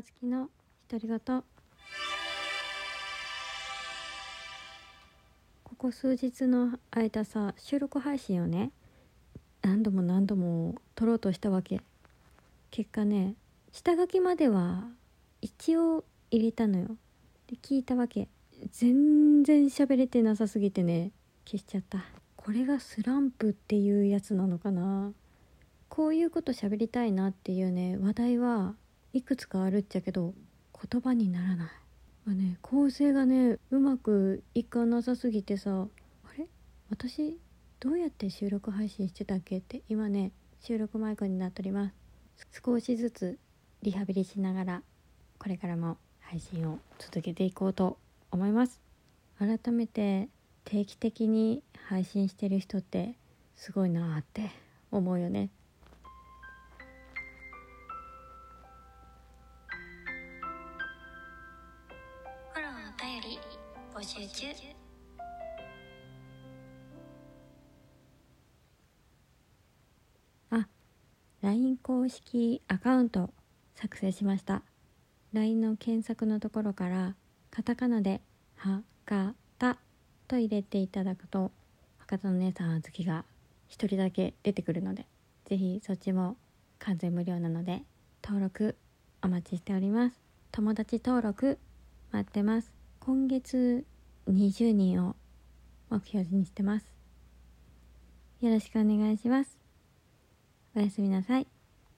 かつきの独り言ここ数日の間さ収録配信をね何度も何度も撮ろうとしたわけ。結果ね下書きまでは一応入れたのよ。で聞いたわけ。全然喋れてなさすぎてね消しちゃった。これがスランプっていうやつなのかな。こういうこと喋りたいなっていうね話題はいくつかあるっちゃけど言葉にならない、まあね、構成がねうまくいかなさすぎてさあれ？私どうやって収録配信してたっけって今ね収録マイクになっております。少しずつリハビリしながらこれからも配信を続けていこうと思います。改めて定期的に配信してる人ってすごいなって思うよね。募集中。LINE 公式アカウント作成しました。LINE の検索のところからカタカナで「はかた」と入れていただくと博多の姉さん好きが一人だけ出てくるのでぜひそっちも完全無料なので登録お待ちしております。友達登録待ってます。今月20人を目標にしてますよろしくお願いしますおやすみなさい。